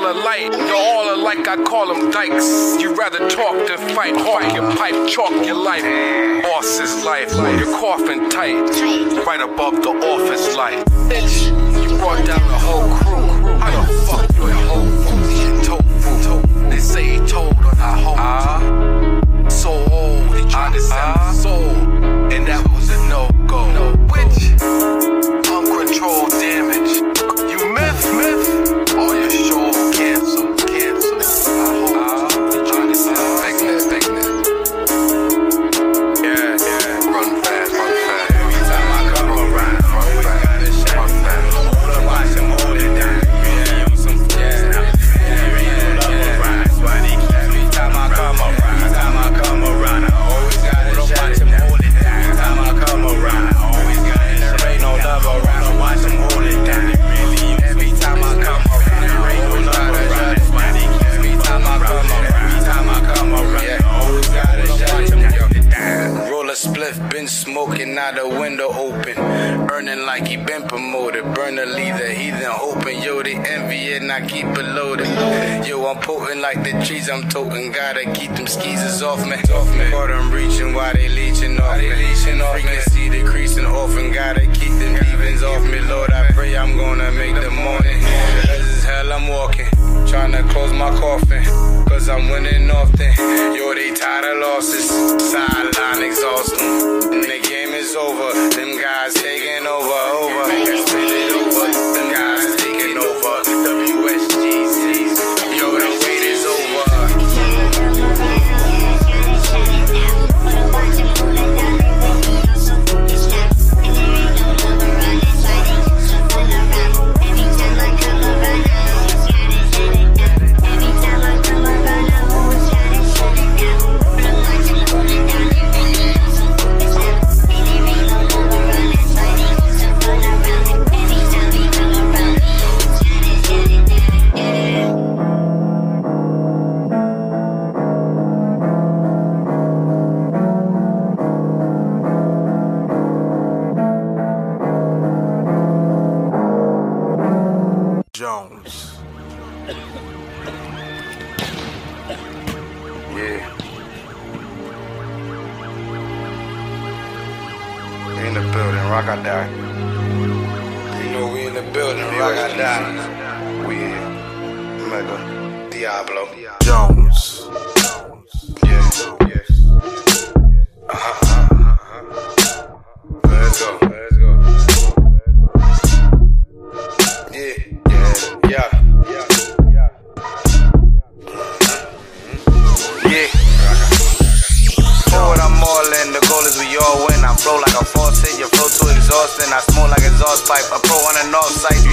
like a ball of light. You're all alike, I call them dykes. You rather talk than fight, hawk your pipe, chalk your life. Boss is life, your coffin tight, right above the office light. Bitch, you brought down the whole crew. And I keep it loaded. Yo, I'm potent like the trees I'm toting. Gotta keep them skeezers off me. Caught them reaching while they leeching off me. Frequency decreasing often. Gotta keep them demons off me. Lord, I pray I'm gonna make the morning. Cause it's hell I'm walking. Trying to close my coffin. Cause I'm winning often. Yo, they tired of losses. Sideline exhausting. And the game is over. Them guys taking over, over.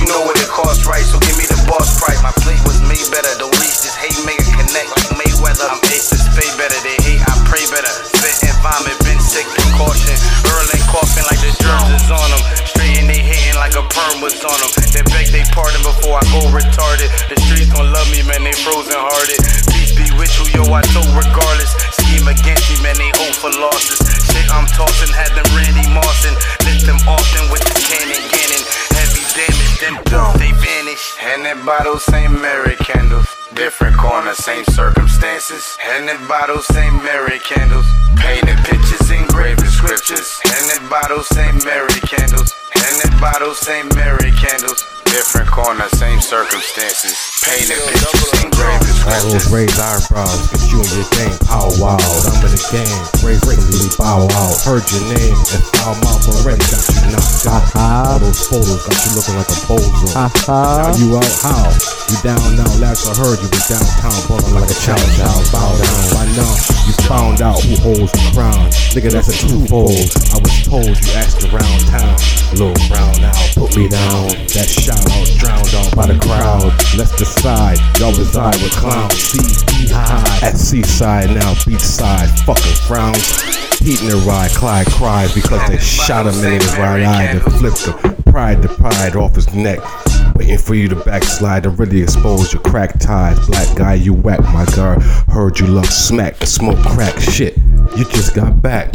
Know what it costs, right? So give me the boss price. My plate was made better. Don't reach this hate, make it connect like Mayweather. I'm ace to better. They hate, I pray better. Spit and vomit, been sick, precaution. Earling coughing like the germs is on them. Straight and they hitting like a perm was on them. They beg they pardon before I go retarded. The streets gon' love me, man. They frozen hearted. Peace be with you, yo. I told regardless. Scheme against me, man. They hope for losses. Shit, I'm tossing. Had them Randy Martin. Lift them often with the cannon, Handed bottles, same Mary candles. Different corner, same circumstances. Handed bottles, same Mary candles. Painted pictures, engraved scriptures. Handed bottles, same Mary candles. Handed bottles, same Mary candles. Different corner, same circumstances. Painted pictures, engraved All those scriptures. raised eyebrows, cause you and your gang pow wow. I'm in the game, raise really bow wow. Heard your name and foul mouth already got you knocked out. Uh-huh. All those photos got you looking like a bozo. Uh-huh. Now you out how? You down now, last I heard you was downtown, bumping like a child child. Bow down. By now, you found out who holds the crown. Nigga, that's a twofold. I was told you asked around town. Little brown out, put me down. That shout out drowned out by the crowd. Let's decide, y'all reside with clowns. Be high at seaside now, beachside, fucking frowns. Heat in the ride, Clyde cries because they shot him in his right eye and flipped the pride to pride off his neck. Waiting for you to backslide and really expose your crack ties. Black guy, you whack, my girl. Heard you love smack, smoke crack shit. You just got back.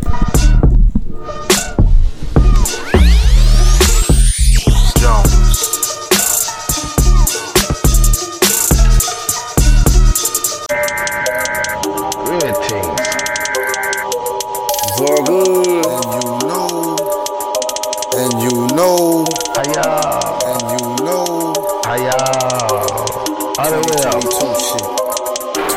Know. Hiya, And you know. hiya. Other way up. 22 shit.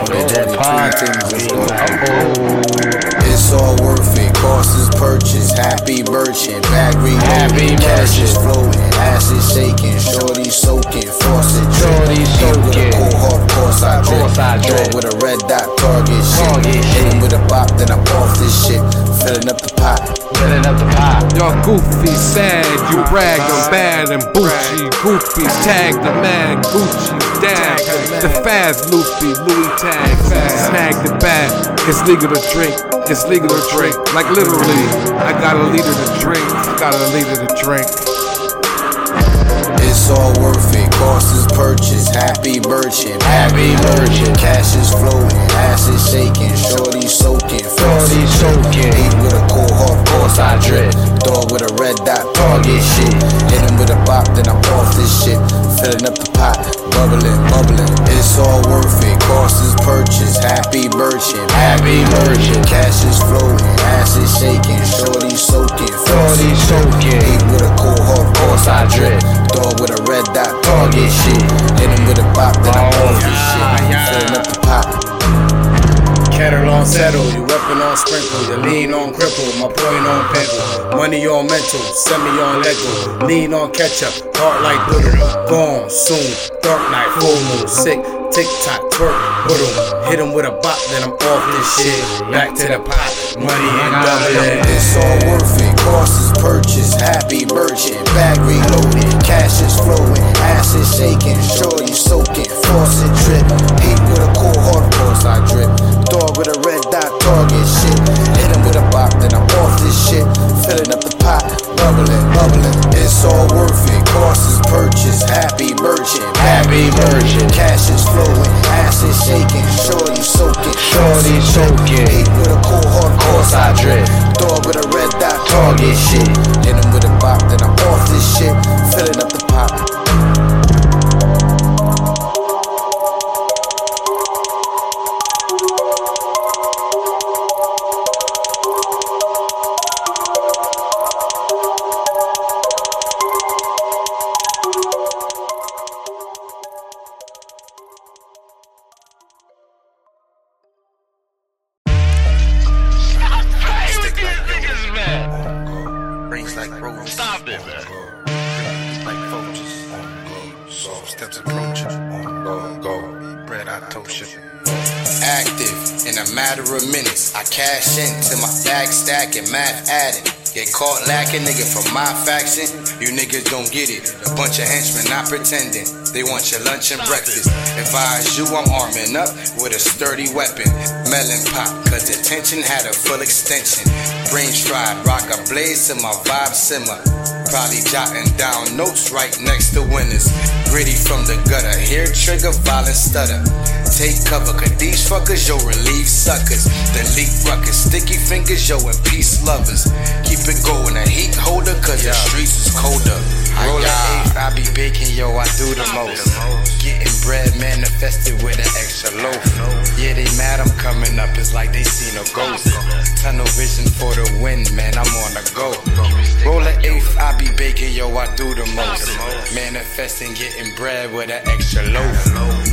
With that 2022 pie. things is going Uh-oh. It's all worth it. Cost is purchase. Happy merchant. Bag. Happy Cash is floating. Acid shaking. Shorty soaking. Faucet Shorty dripping. Hit With soaking. a cold course I drip. Course I Dog drip. with a red dot. Target shit. Hit shit. with a bop. Then I'm off this shit. Filling up the pot. Filling up the pot. Y'all goofy, sad, you brag, I'm bad and bougie. Goofies, tag the man, Gucci, dag. The fast loopy, Louis tag, snag the bag. It's legal to drink, it's legal to drink. Like literally, I got a liter to drink, I got a liter to drink. It's all worth it. Cost is purchase. Happy merchant. Happy merchant. Cash is flowing. ass is shaking. Shorty soaking. Shorty soaking. Eat with a cold hard course I drip. Dog with a red dot. Target shit. Hit him with a bop. Then I'm off this shit. Filling up the pot. Bubbling, bubbling. It's all worth it. Cost is purchase. Happy merchant. Happy merchant. Cash is flowing. Acid shaking. Shorty soaking. Shorty soaking. Eat with a cold hard course I drip. Dog with a red dot. Target shit. Hit him with a bop. Then I'm off this shit. Filling up the pot. Kettle on settle, you weapon on sprinkle, your lean on cripple, my point on pimple, money on mental, semi on Lego, lean on ketchup, heart like doodle, gone soon, dark night, full moon, sick, tick tock, twerk, boodle, hit him with a bop, then I'm off this shit, back to the pot, money and doubling. It's all worth it. Cost is purchase. Happy merchant. Bag reloaded. Cash is flowing. Acid shaking. Shorty soaking. Faucet drip. Heat with a cold hard course I drip. With a red dot. Target shit. Hit him with a bop. Then I'm off this shit. Filling up the pot. Bubbling, bubbling. It's all worth it. Cost is purchase. Happy merchant. Happy merchant. Cash is flowing. Acid shaking. Shorty soaking. Shorty soaking. Heat with a cold hard course I drip. Dog with a red dot, target shit. Hit him with a bop, then I'm off this shit. Filling up Get caught lacking, nigga, from my faction. You niggas don't get it. A bunch of henchmen not pretending. They want your lunch and breakfast. Advise you, I'm arming up with a sturdy weapon. Melon pop, cause the tension had a full extension. Brain stride, rock a blaze till my vibe simmer. Probably jotting down notes right next to winners. Gritty from the gutter, hair trigger, violent stutter. Take cover, cause these fuckers, yo, relieve suckers. The leak ruckus, sticky fingers, yo, and peace lovers. Keep it going, a heat holder, cause the streets is colder. Roll eighth, I be baking, yo, I do the most. Getting bread manifested with an extra loaf. Yeah, they mad I'm coming up, it's like they seen a ghost. Tunnel vision for the win, man, I'm on the go. Roll an eighth, I be baking, yo, I do the most. Manifesting, getting bread with an extra loaf.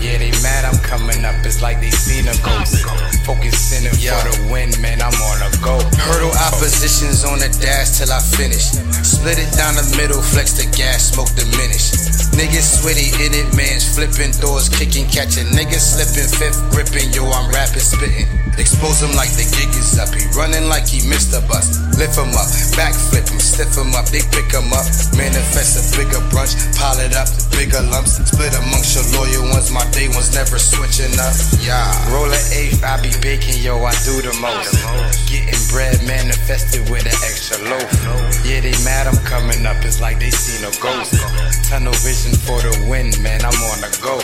Yeah, they mad I'm coming up, it's like they seen a ghost. Focusing it for the win, man, I'm on a go. Hurdle oppositions on the dash till I finish. Split it down the middle, flex the gas, smoke diminish. Niggas sweaty in it, man's flipping doors, kicking, catching. Niggas slipping, fifth gripping, yo, I'm rapping, spitting. Expose him like the gig is up. He running like he missed the bus. Lift him up, backflip him, stiff him up, they pick him up. Manifest a bigger brunch, pile it up, bigger lumps. Split amongst your loyal ones, my day ones never switching up. Yeah, roll an eighth, I be baking, yo, I do the most. Getting bread manifested with an extra loaf. Yeah, they mad I'm coming up, it's like they seen a ghost. Tunnel vision for the win, man, I'm on the go.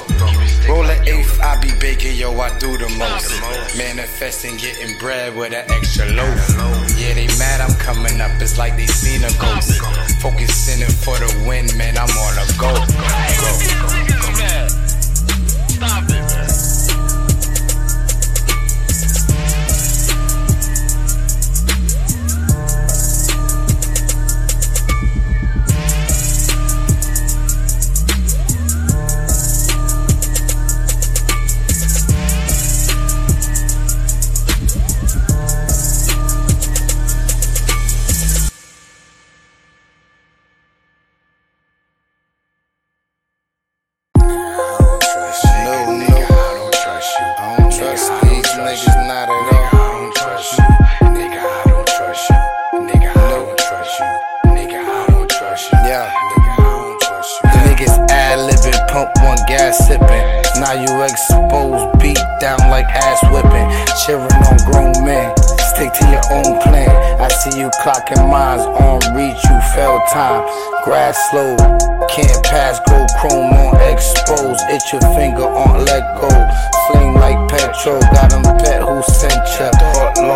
Roll an eighth, I be baking, yo, I do the most. Manifesting, getting bread with an extra loaf. Yeah, they mad I'm coming up, it's like they seen a ghost. Focusing it for the win, man, I'm on the go. Stop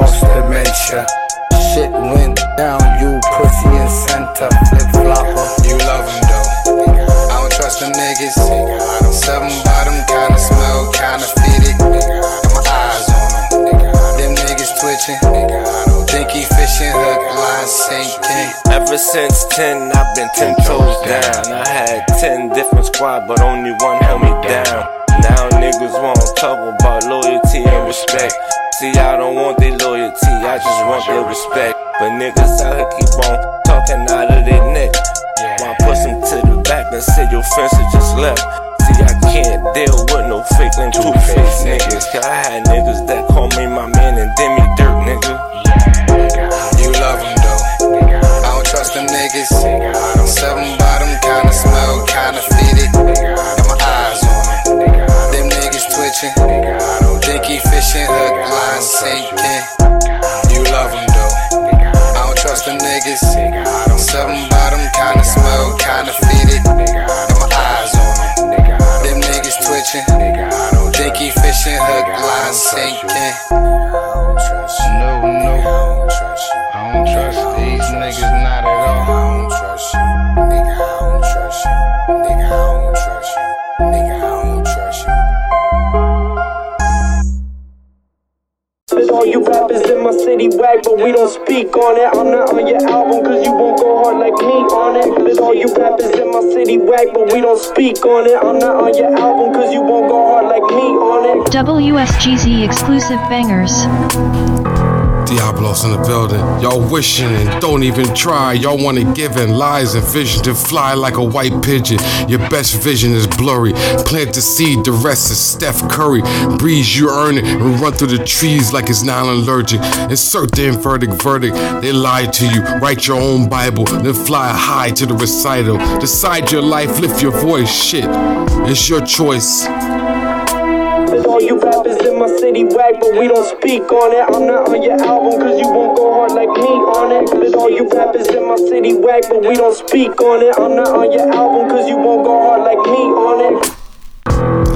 lost dementia. Shit went down, you pussy and center, flip flopper. You love him though. I don't trust the niggas. Seven bottom, kinda smell, kinda fit it. Got my eyes on him. Them niggas twitching. Think he fishing, hook, line sinking. Ever since 10, I've been 10 toes down. I had 10 different squad, but only one held me down. Now niggas won't talk about loyalty and respect. See, I don't want their loyalty, I just want their respect. But niggas out here keep on talking out of their neck. Why push them to the back and say your had just left? See, I can't deal with no fake and two-faced niggas. Cause I had niggas that call me my man and did me dirt, nigga. You love him though. I don't trust them niggas. Seven bottom, kinda smell, kinda fit He fishing, hook, line sinking. You love him though. I don't trust them niggas. Seven bottom, kinda smell, kinda fit it. Got my eyes on him. Them niggas twitching. Think he fishing, hook, line sinking. Speak on it. I'm not on your album, cause you won't go hard like me on it. With all you rappers in my city whack, but we don't speak on it. I'm not on your album, cause you won't go hard like me on it. WSGZ exclusive bangers. Diablos in the building. Y'all wishing and don't even try. Y'all want to give in lies and vision to fly like a white pigeon. Your best vision is blurry. Plant the seed, the rest is Steph Curry. Breeze, you earn it and run through the trees like it's non allergic. Insert the inverted verdict. They lied to you. Write your own Bible, then fly high to the recital. Decide your life, lift your voice. Shit, it's your choice. All you rappers in my city whack, but we don't speak on it. I'm not on your album, cause you won't go hard like me on it. With all you rappers in my city whack, but we don't speak on it. I'm not on your album, cause you won't go hard like me on it.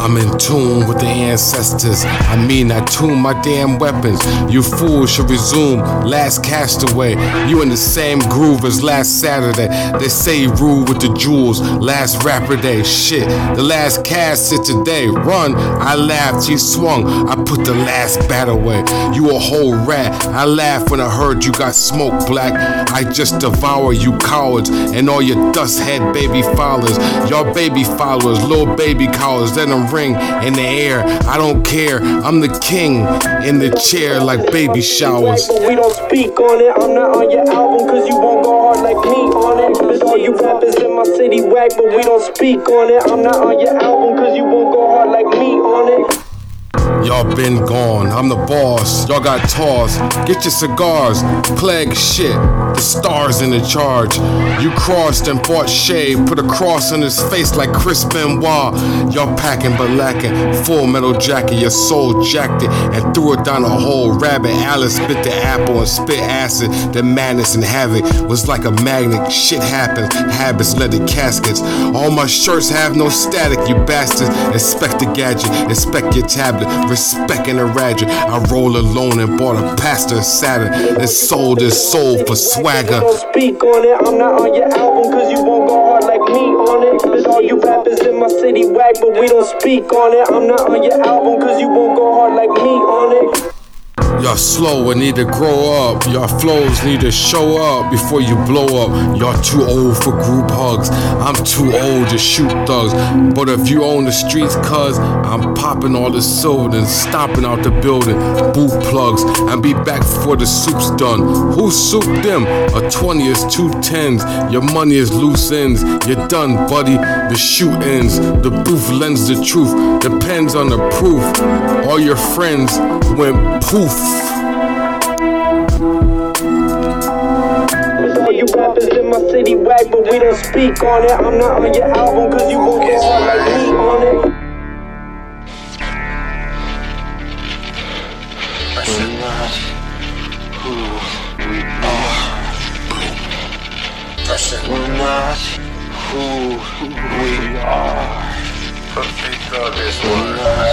I'm in tune with the ancestors. I mean, I tune my damn weapons. You fools should resume. Last castaway. You in the same groove as last Saturday. They say rule with the jewels. Last rapper day. Shit. The last cast it today. Run. I laughed. He swung. I put the last bat away. You a whole rat. I laughed when I heard you got smoke black. I just devour you cowards and all your dust head baby followers. Y'all baby followers, little baby cowards. Let them ring in the air. I don't care. I'm the king in the chair like baby showers. But we don't speak on it. I'm not on your album cause you won't go hard like me on it. All you rappers in my city whack, but we don't speak on it. I'm not on your album cause you won't go Y'all been gone. I'm the boss. Y'all got tossed. Get your cigars. Clegg shit. The stars in the charge. You crossed and fought shade, Put a cross on his face like Chris Benoit. Y'all packing but lacking. Full metal jacket. Your soul jacked it and threw it down a hole. Rabbit Alice spit the apple and spit acid. The madness and havoc was like a magnet. Shit happens. Habits led to caskets. All my shirts have no static, you bastards. Inspect the gadget. Inspect your tablet. Respect and a radget. I roll alone and bought a pastor Saturn and sold his soul for swagger. Speak on it. I'm not on your album cause you won't go hard like me on it. Cause all you rappers in my city whack, but we don't speak on it. I'm not on your album cause you won't go hard like me slow and need to grow up. Y'all flows need to show up before you blow up. Y'all too old for group hugs. I'm too old to shoot thugs. But if you own the streets, cuz I'm popping all the silver and stomping out the building. Boot plugs and be back before the soup's done. Who souped them? A 20 is two tens. Your money is loose ends. You're done, buddy. The shoot ends. The booth lends the truth. Depends on the proof. All your friends went poof. You rappers in my city whack, but we don't speak on it. I'm not on your album cause you go hard like me on it. We're not who we are. Pick up this We're one, not man.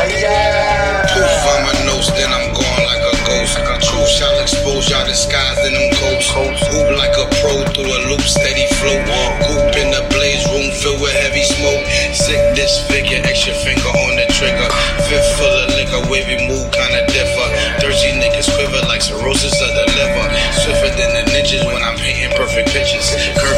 Hiya. Poof on my nose, then I'm gone like a ghost. Truth shall expose y'all disguised in them coats. Hoop like a pro through a loop, steady flow. Goop in the blaze room filled with heavy smoke. Sick disfigure, extra finger on the trigger. Fifth full of liquor, wavy move kinda differ. Thirsty niggas quiver like cirrhosis of the liver. Swifter than the ninjas when I'm painting perfect pictures. Curvy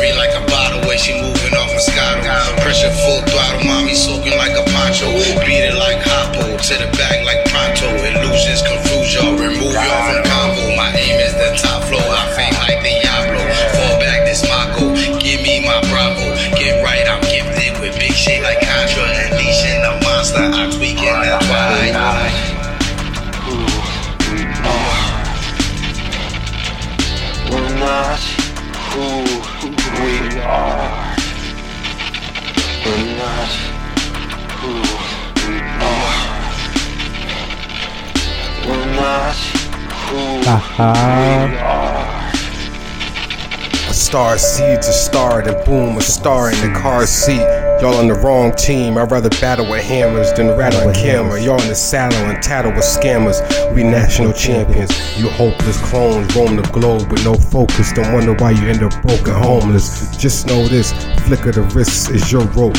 who we are. We're not who we are. We're not who we are. Star seeds a star, then boom, a star in the car seat. Y'all on the wrong team. I'd rather battle with hammers than rattle a camera. Y'all in the saddle and tattle with scammers. We national champions. You hopeless clones roam the globe with no focus. Don't wonder why you end up broken homeless. Just know this flick of the wrist is your rope.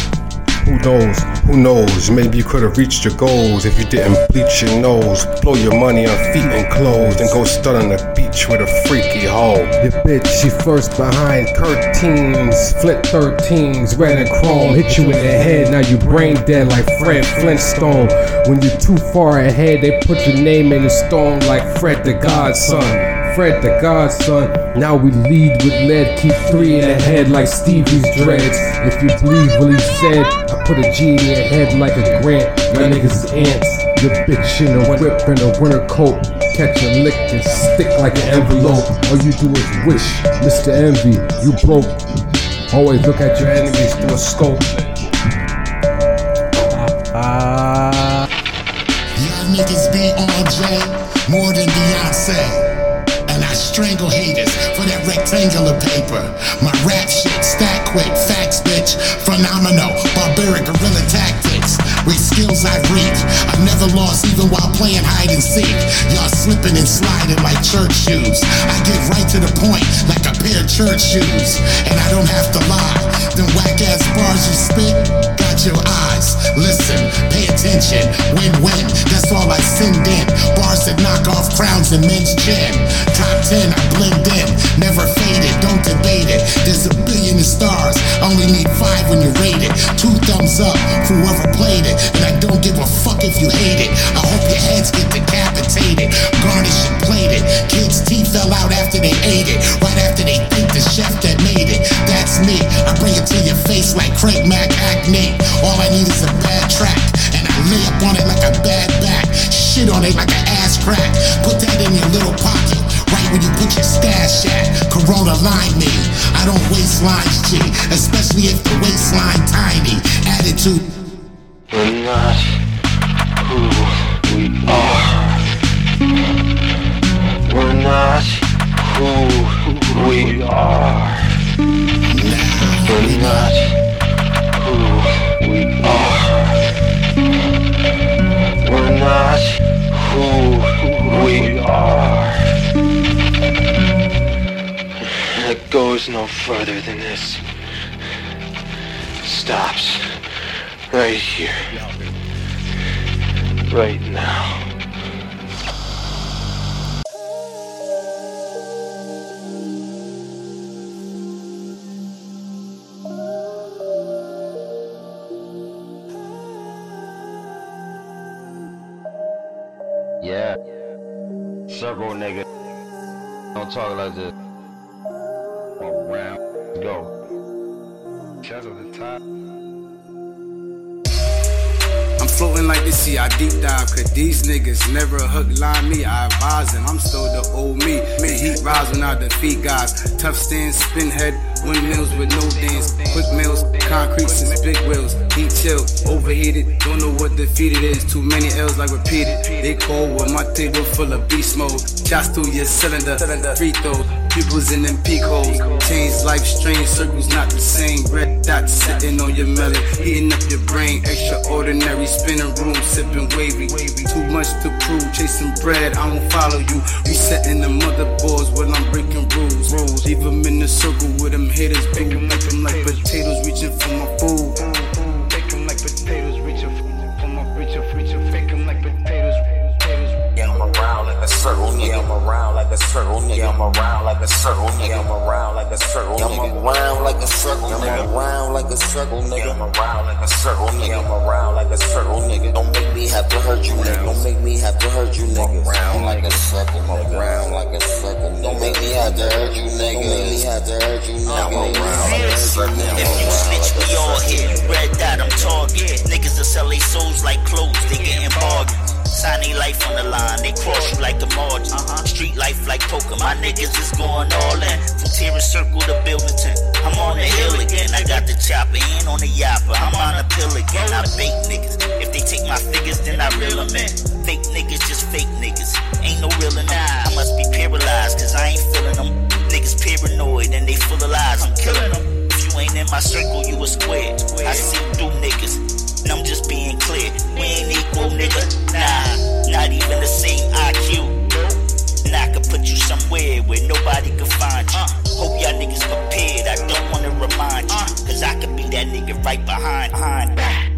Who knows? Who knows? Maybe you could have reached your goals if you didn't bleach your nose, blow your money on feet and clothes, and go stud on the beach with a freaky hoe. Your bitch, she first behind curtains, flip 13s, red and chrome, hit you in the head. Now you brain dead like Fred Flintstone. When you're too far ahead, they put your name in the stone like Fred the Godson. Fred the Godson. Now we lead with lead, keep three in the head like Stevie's dreads. If you believe what he said, I put a G in your head like a grant. Y'all niggas is ants. Your bitch in a whip and a winter coat. Catch a lick and stick like an envelope. All you do is wish, Mr. Envy, you broke. Always look at your enemies through a scope. Ah. Y'all niggas be on J more than Beyonce. And I strangle haters for that rectangular paper. My rap shit, stack quick, facts, bitch. Phenomenal, barbaric guerrilla tactics. With skills I reach, I never lost even while playing hide and seek. Y'all slipping and sliding like church shoes. I get right to the point like a pair of church shoes. And I don't have to lie. Them whack ass bars you spit got your eyes Listen, pay attention, win-win. That's all I send in. Bars that knock off crowns and men's chin. Craig Mack acne. All I need is a bad track, and I lay up on it like a bad back. Shit on it like an ass crack. Put that in your little pocket, right where you put your stash at. Corona line me, I don't waste lines, G, especially if the waistline tiny. Attitude. No further than this. Stops right here. Right now. I deep dive, cause these niggas never hook line me. I advise them, I'm still the old me. The heat rise when I defeat guys. Tough stance, spin head, windmills with no dance. Quick mills, concrete since big wheels. Heat chill, overheated, don't know what defeated is. Too many L's like repeated. They cold with my table full of beast mode. Shots through your cylinder, free throw. Pupils in them peak holes. Change life strange, circles not the same. Red dots sitting on your melon, heating up your brain. Extraordinary, spinning room, sipping wavy. Too much to prove, chasing bread. I don't follow you. Resetting the motherboards when I'm breaking rules. Leave them in the circle with them haters. Big them like potatoes, reaching for my food. I'm around like a circle, nigga. I'm around like a circle, nigga. I'm around like a circle, nigga. I'm around like a circle, nigga. I'm around like a circle, nigga. I'm around like a circle, nigga. I'm around like a circle, nigga. Don't make me have to hurt you, nigga. Don't make me have to hurt you, nigga. Around like a circle, nigga. Around like a circle, nigga. Don't make me have to hurt you, nigga. Don't make me have to hurt you, nigga. I'm around like a circle, nigga. If you snitch, we all hit. Red dot, I'm target. Niggas that sell their souls like clothes, they. Sign they life on the line, they cross you like a margin. Uh-huh. Street life like poker, my niggas is going all in. From Terrace Circle to Billington, I'm on the hill again. I got the chopper in on the yapper, I'm on the pill again. I bait niggas, if they take my figures, then I reel them in. Fake niggas, just fake niggas, ain't no real in I must be paralyzed, cause I ain't feeling them. Niggas paranoid and they full of lies, I'm killing them. If you ain't in my circle, you a square. I see through niggas, and I'm just being clear. We ain't equal, nigga. Nah, not even the same IQ. And I could put you somewhere where nobody can find you. Hope y'all niggas prepared. I don't wanna remind you. Cause I could be that nigga right behind. behind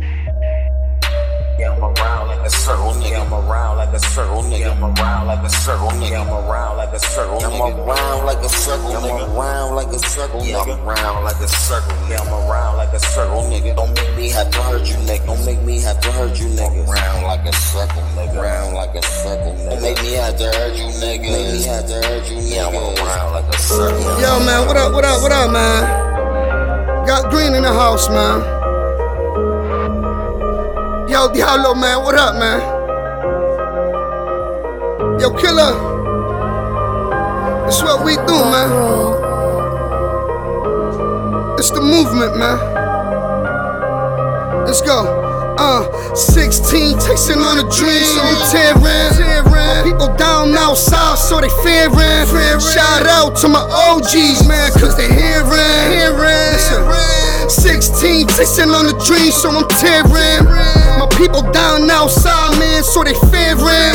like a circle, nigga. I'm around like a circle, nigga. I'm around like a circle, nigga. I'm around like a circle, nigga. I'm around like a circle, nigga. I'm around like a circle, nigga. I'm around like a circle, nigga. I'm around like a circle, nigga. Don't make me have to hurt you, nigga. Don't make me have to hurt you, nigga. I'm around like a circle, nigga. Around like a circle, nigga. Don't make me have to hurt you, nigga. Make me have to hurt you, nigga. I'm around like a circle. Yo, man, what up, what up, what up, man? Got Green in the house, man. Yo, Diablo, man, what up, man? Yo, Killer. It's what we do, man. It's the movement, man. Let's go. Uh, 16, chasing on a dream, so I'm tearing. My people down outside, so they fearing. Shout out to my OGs, man, cause they hearing. Listen, 16, chasing on a dream, so I'm tearing. My people down outside, man, so they fearing.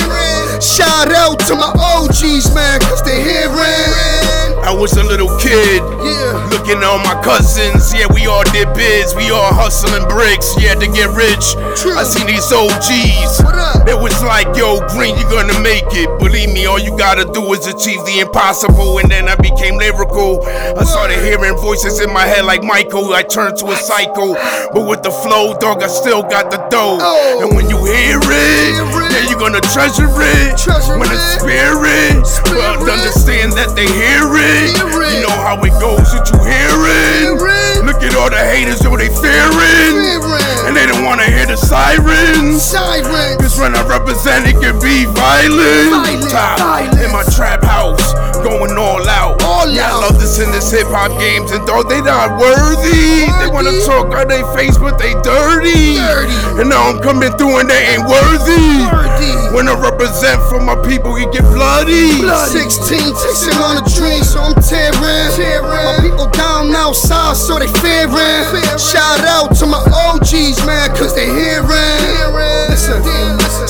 Shout out to my OGs, man, cause they hearing. I was a little kid, Yeah. looking at all my cousins. Yeah, we all did bids, we all hustling bricks. Yeah, to get rich. True. I seen these OGs. It was like, yo, Green, you gonna make it. Believe me, all you gotta do is achieve the impossible. And then I became lyrical. I started hearing voices in my head like Michael. I turned to a psycho. But with the flow, dog, I still got the dough. Oh. And when you hear it, Then you're gonna treasure it. Treasure when the it. spirit, Spirit. well, understand that they hear it. Hear it. You know how it goes, what you hearing. Hear it. Look at all the haters, yo, they fearing. Fearing. And they don't wanna hear the sirens. Sirens. Cause when I represent, it can be violent. Violent, Top violent. in my trap house, going all out. All yeah, out. I love this in this hip hop games, and though they not worthy, they wanna talk on their face, but they dirty. Dirty. And now I'm coming through, and they ain't worthy. Worthy. When I represent for my people, it get bloody. 16 chasing on a dream, so I'm tearing. My people down outside, so they fearing. Shout out to my OGs, man, cause they hearing.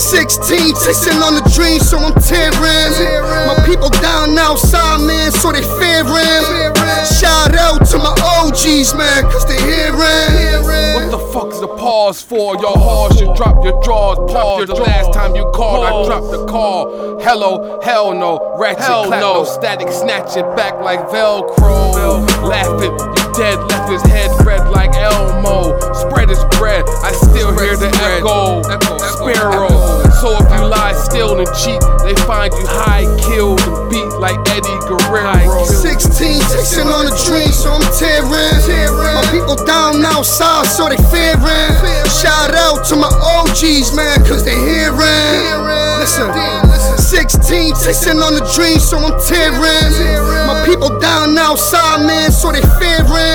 Listen, 16 chasing on the dream, so I'm tearing. My people down outside, man, so they fearing. Shout out to my OGs, man, cause they hearing. What the fuck's the pause for? Your horse should drop your drawers. Pause. The last time you called, I dropped the call. Hello, hell no. Ratchet Hell clap, no. no static, snatch it back like Velcro. Laughing, you dead, left his head red like Elmo. Spread his bread, I still hear the echo. Sparrow. So if you lie still and cheat, they find you high, killed, and beat like Eddie Guerrero. 16 chasing on a dream, so I'm tearing. My people down outside, so they fearing. Shout out to my OGs, man, cause they hearing. Listen, 16 chasing on a dream, so I'm tearing. My people down outside, man, so they fearing.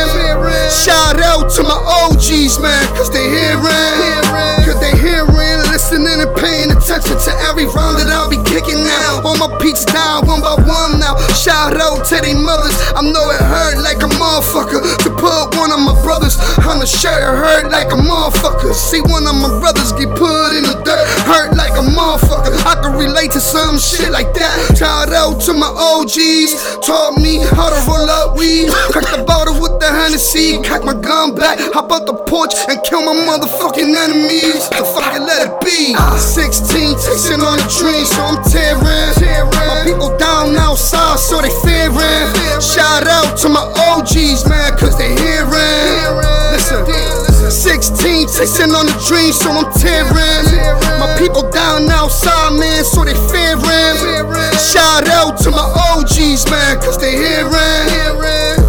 Shout out to my OGs, man, cause they hearing. Cause they hearing, listening and paying attention to every round that I'll be kicking now. All my peeps down one by one now. Shout out to they mothers. I know it hurt like a motherfucker to put one of my brothers on the shirt. It hurt like a motherfucker. See one of my brothers get put in the dirt. Hurt motherfucker. I can relate to some shit like that. Shout out to my OGs. Taught me how to roll up weed. Crack the bottle with the Hennessy. Cock my gun back. Hop out the porch and kill my motherfucking enemies. The fucking let it be. 16 chasing on a dream, so I'm tearing. My people down outside, so they fearing. Shout out to my OGs, man, cause they hearing. Listen. 16 chasing on the dream, so I'm tearing. My people down outside, man, so they fearing. Shout out to my OGs, man, cause they hearing.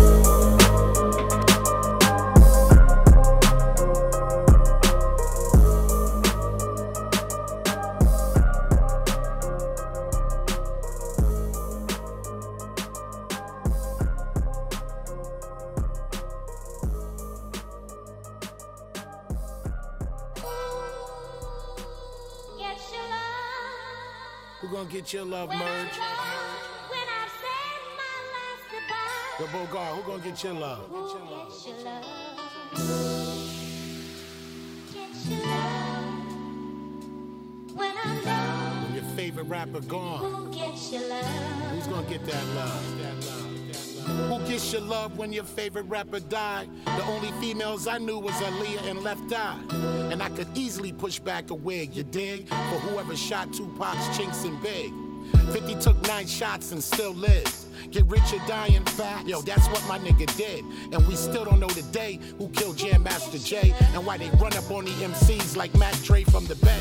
Gonna get your love merge? Yo, Bogart, who gonna get your love? When your favorite rapper gone, who's gonna get that love? That love, that love. Who gets your love when your favorite rapper died? The only females I knew was Aaliyah and Left Eye. And I could easily push back a wig, you dig? For whoever shot Tupac's chinks and big. 50 took nine shots and still lived. Get rich or dying fat. Yo, that's what my nigga did. And we still don't know today who killed Jam Master Jay and why they run up on the MCs like Mac Dre from the Bay.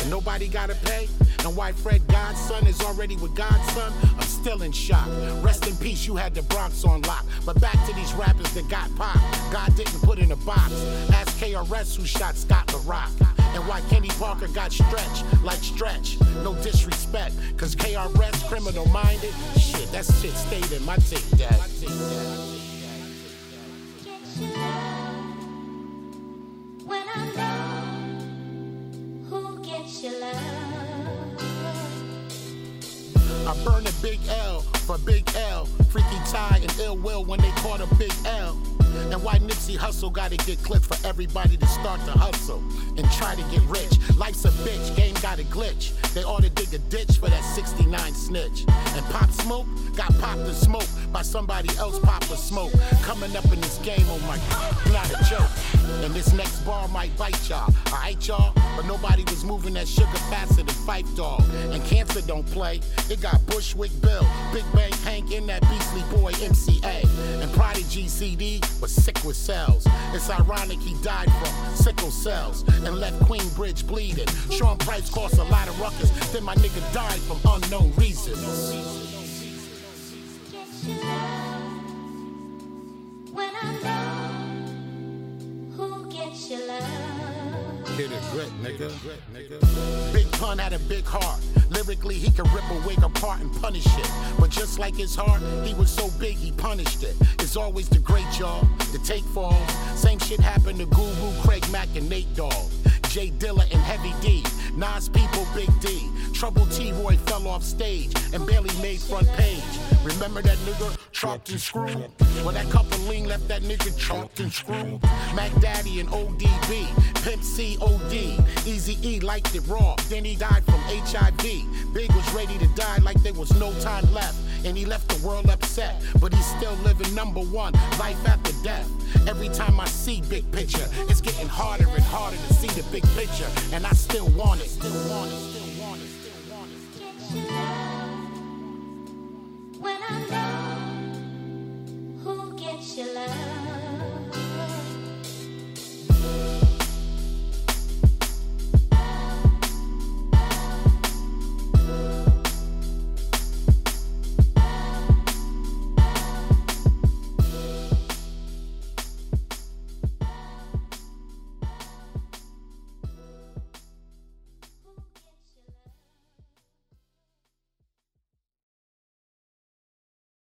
And nobody gotta pay. And why Fred Godson is already with Godson, I'm still in shock. Rest in peace, you had the Bronx on lock. But back to these rappers that got popped. God didn't put in a box. Ask KRS who shot Scott La Rock. And why Kenny Parker got stretched like stretch. No disrespect, cause KRS criminal minded. Shit, that shit stayed in my tape deck. When I'm gone, who gets your love? I burn a big L for Big L. Freaky Tah and ill will when they caught a big L. And why Nipsey Hussle gotta get clipped for everybody to start to hustle and try to get rich. Life's a bitch, game got a glitch. They ought to dig a ditch for that 69 snitch. And Pop Smoke got popped and smoke by somebody else pop a smoke. Coming up in this game, oh my god, not a joke. And this next bar might bite y'all. Alright, y'all? But nobody was moving that sugar faster than Phife Dawg. And Cancer don't play. It got Bushwick Bill, Big Bank Hank, and that Beastie Boy MCA. And Prodigy CD was sick with cells. It's ironic he died from sickle cells and left Queensbridge bleeding. Sean Price caused a lot of ruckus. Then my nigga died from unknown reasons. When I your love. Hit it grit, nigga. Big pun had a big heart. Lyrically, he could rip a wig apart and punish it. But just like his heart, he was so big he punished it. It's always the great y'all, the take falls. Same shit happened to Guru, Craig Mack, and Nate Dogg. J Dilla and Heavy D, Nas People, Big D. Trouble T Roy fell off stage and barely made front page. Remember that nigga chopped and screwed? Well, that couple lean left that nigga chopped and screwed. Mac Daddy and ODB, Pimp C OD, Easy E liked it raw. Then he died from HIV. Big was ready to die like there was no time left. And he left the world upset, but he's still living number one, life after death. Every time I see big picture, it's getting harder and harder to see the big picture, and I still want it. Still want it. Still want it. Still want it. When I know who gets your love.